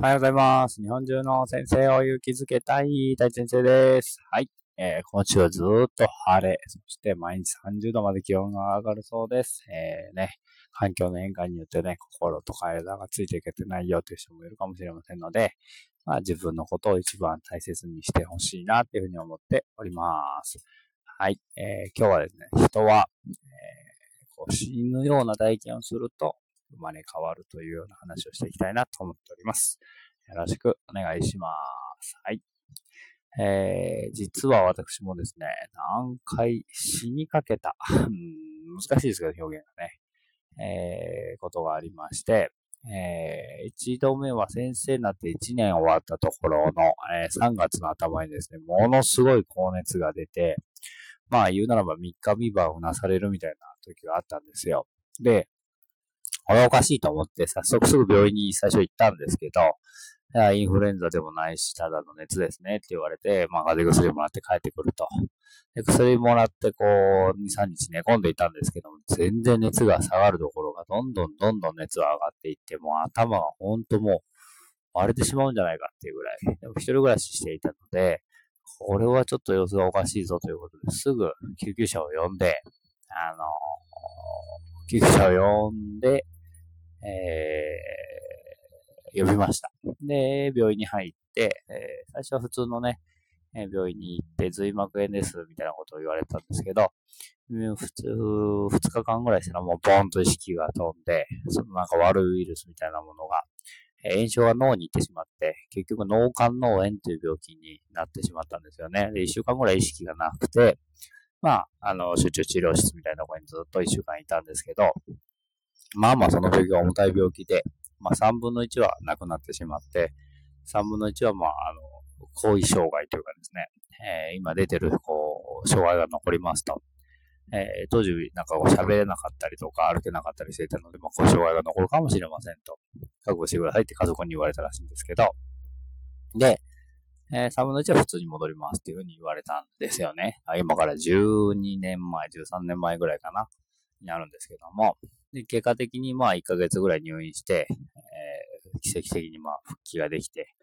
おはようございます。日本中の先生を勇気づけたい大先生です。はい。えー今週はずっと晴れ、そして毎日30度まで気温が上がるそうです。えーね、環境の変化によってね、心と体がついていけてないよという人もいるかもしれませんので、まあ自分のことを一番大切にしてほしいなっていうふうに思っております。はい。えー今日はですね、人は、えーこう死ぬような体験をすると生まれ変わるというような話をしていきたいなと思っております。よろしくお願いします。はい。えー、実は私もですね、何回死にかけた、難しいですけど表現がね、えー、ことがありまして、えー、一度目は先生になって1年終わったところの、えー3月の頭にですね、ものすごい高熱が出て、まあ言うならば3日3晩うなされるみたいな時があったんですよ。で、これおかしいと思って、早速すぐ病院に最初行ったんですけど、インフルエンザでもないし、ただの熱ですねって言われて、まあ、風邪薬もらって帰ってくると。で、薬もらって、こう、2、3日寝込んでいたんですけども、全然熱が下がるところが、どんどんどんどん熱が上がっていって、もう頭がほんともう、割れてしまうんじゃないかっていうぐらい。でも一人暮らししていたので、これはちょっと様子がおかしいぞということで、すぐ救急車を呼んで、あの救急車を呼んで、えー、呼びました。で、病院に入って、えー最初は普通のね、え病院に行って、髄膜炎です、みたいなことを言われたんですけど、普通、2日間ぐらいしたらもうボンと意識が飛んで、そのなんか悪いウイルスみたいなものが、炎症が脳に行ってしまって、結局脳幹脳炎という病気になってしまったんですよね。で、1週間ぐらい意識がなくて、まあ、あの、集中治療室みたいなところにずっと1週間いたんですけど、まあまあその病気は重たい病気で、まあ3分の1は亡くなってしまって、3分の1はまあ、あの、後遺障害というかですね、えー今出てる、こう、障害が残りますと。えー当時、なんかこう喋れなかったりとか歩けなかったりしていたので、まあ、こう障害が残るかもしれませんと。覚悟してくださいって家族に言われたらしいんですけど、で、えー3分の1は普通に戻りますっていうふうに言われたんですよね。今から12年前、13年前ぐらいかな、になるんですけども、で、結果的にまあ1ヶ月ぐらい入院して、えー奇跡的にまあ復帰ができて、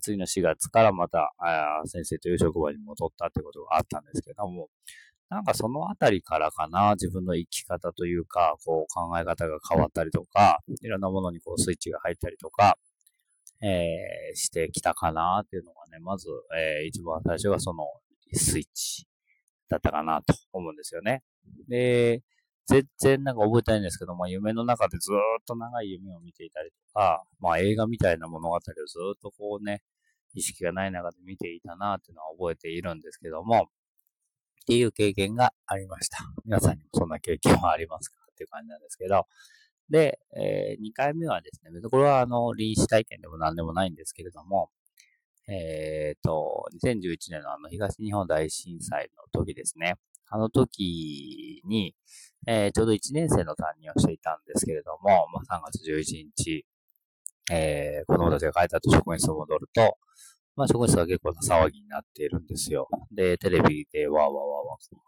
次の4月からまた、あ先生という職場に戻ったってことがあったんですけども、なんかそのあたりからかな、自分の生き方というか、こう考え方が変わったりとか、いろんなものにこうスイッチが入ったりとか、えーしてきたかなっていうのがね、まず、えー一番最初がそのスイッチだったかなと思うんですよね。で、全然なんか覚えてないんですけど、まあ夢の中でずっと長い夢を見ていたりとか、まあ映画みたいな物語をずっとこうね、意識がない中で見ていたなっていうのは覚えているんですけども、っていう経験がありました。皆さんにもそんな経験はありますかっていう感じなんですけど、で、え2回目はですね、これはあの、臨死体験でも何でもないんですけれども、えっ、と、2011年のあの、東日本大震災の時ですね。あの時に、えーちょうど1年生の担任をしていたんですけれども、まあ、3月11日、えー子供たちが帰った後職員室に戻ると、まあ、職員室が結構な騒ぎになっているんですよ。で、テレビでわーわーわ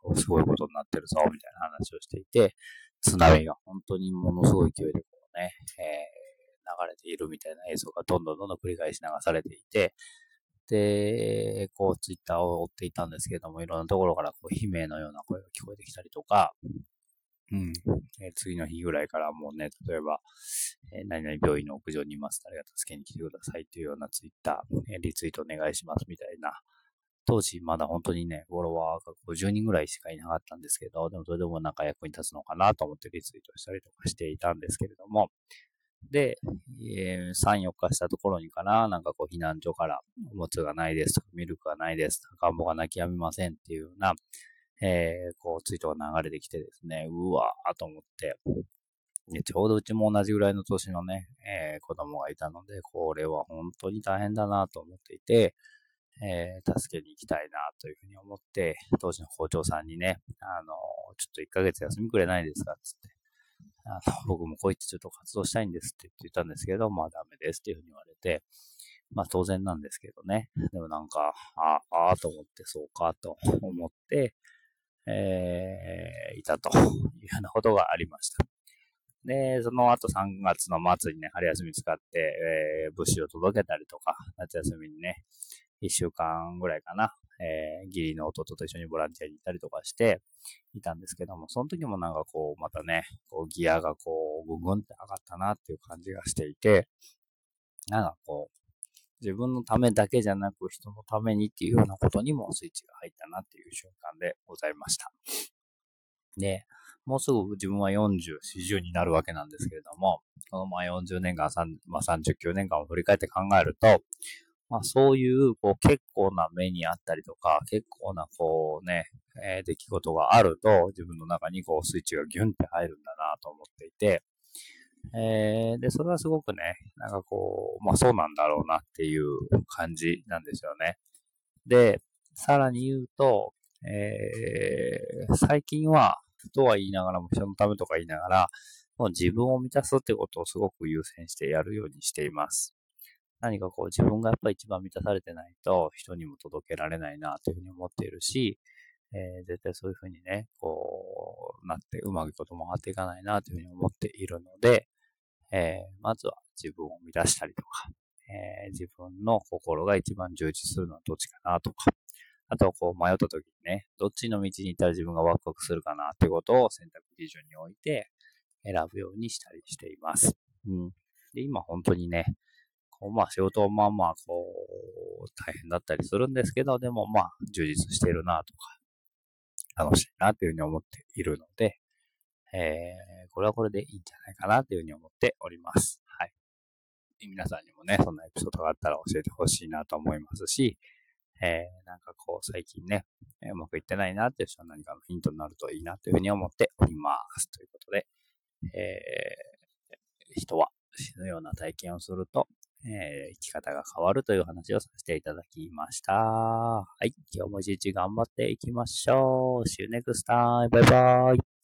ーわー、すごいことになってるぞ、みたいな話をしていて、津波が本当にものすごい勢いでこうね、えー流れているみたいな映像がどんどんどんどん繰り返し流されていて、で、こうツイッターを追っていたんですけれども、いろんなところからこう悲鳴のような声が聞こえてきたりとか、うん、え次の日ぐらいからもうね、例えば、えー何々病院の屋上にいます。誰が助けに来てくださいというようなツイッター、えーリツイートお願いしますみたいな。当時まだ本当にね、フォロワーが50人ぐらいしかいなかったんですけど、でもそれでもなんか役に立つのかなと思ってリツイートしたりとかしていたんですけれども、で、えー3、4日したところにかな、なんかこう避難所からおむつがないですとか、ミルクがないですとか、赤ん坊が泣き止みませんっていうような、えーこうツイートが流れてきてですね、うわーと思って、でちょうどうちも同じぐらいの年のね、えー子供がいたので、これは本当に大変だなと思っていて、えー助けに行きたいなというふうに思って、当時の校長さんにね、あのちょっと1ヶ月休みくれないですかつって、あの僕もこう言ってちょっと活動したいんですって言ってたんですけど、まあダメですっていうふうに言われて、まあ当然なんですけどね。でもなんか、ああ、と思って、そうかと思って、えーいたというようなことがありました。で、その後3月の末にね、春休み使って、えー、物資を届けたりとか、夏休みにね、1週間ぐらいかな、えー、義理の弟と一緒にボランティアに行ったりとかしていたんですけども、その時もなんかこう、またね、こうギアがこう、ぐんぐんって上がったなっていう感じがしていて、なんかこう、自分のためだけじゃなく人のためにっていうようなことにもスイッチが入ったなっていう瞬間でございました。で、もうすぐ自分は40、40になるわけなんですけれども、このまあ40年間、まあ、39年間を振り返って考えると、まあそういう、こう結構な目にあったりとか、結構なこうね、えー、出来事があると、自分の中にこうスイッチがギュンって入るんだなと思っていて、えー、で、それはすごくね、なんかこう、まあそうなんだろうなっていう感じなんですよね。で、さらに言うと、えー、最近は、とは言いながらも人のためとか言いながら、もう自分を満たすってことをすごく優先してやるようにしています。何かこう自分がやっぱり一番満たされてないと人にも届けられないなというふうに思っているし、えー、絶対そういうふうにね、こうなってうまくことも回っていかないなというふうに思っているので、えー、まずは自分を満たしたりとか、えー、自分の心が一番充実するのはどっちかなとか、あとこう迷った時にね、どっちの道に行ったら自分がワクワクするかなってことを選択基準に置いて選ぶようにしたりしています。うん。で、今本当にね、まあ仕事もまあまあこう大変だったりするんですけど、でもまあ充実してるなとか、楽しいなというふうに思っているので、えー、これはこれでいいんじゃないかなというふうに思っております。はい。皆さんにもね、そんなエピソードがあったら教えてほしいなと思いますし、えー、なんかこう最近ね、うまくいってないなっていう人は何かのヒントになるといいなというふうに思っております。ということで、えー、人は死ぬような体験をすると、えー、生き方が変わるという話をさせていただきました。はい。今日も一日頑張っていきましょう。See you next time. バイバイ。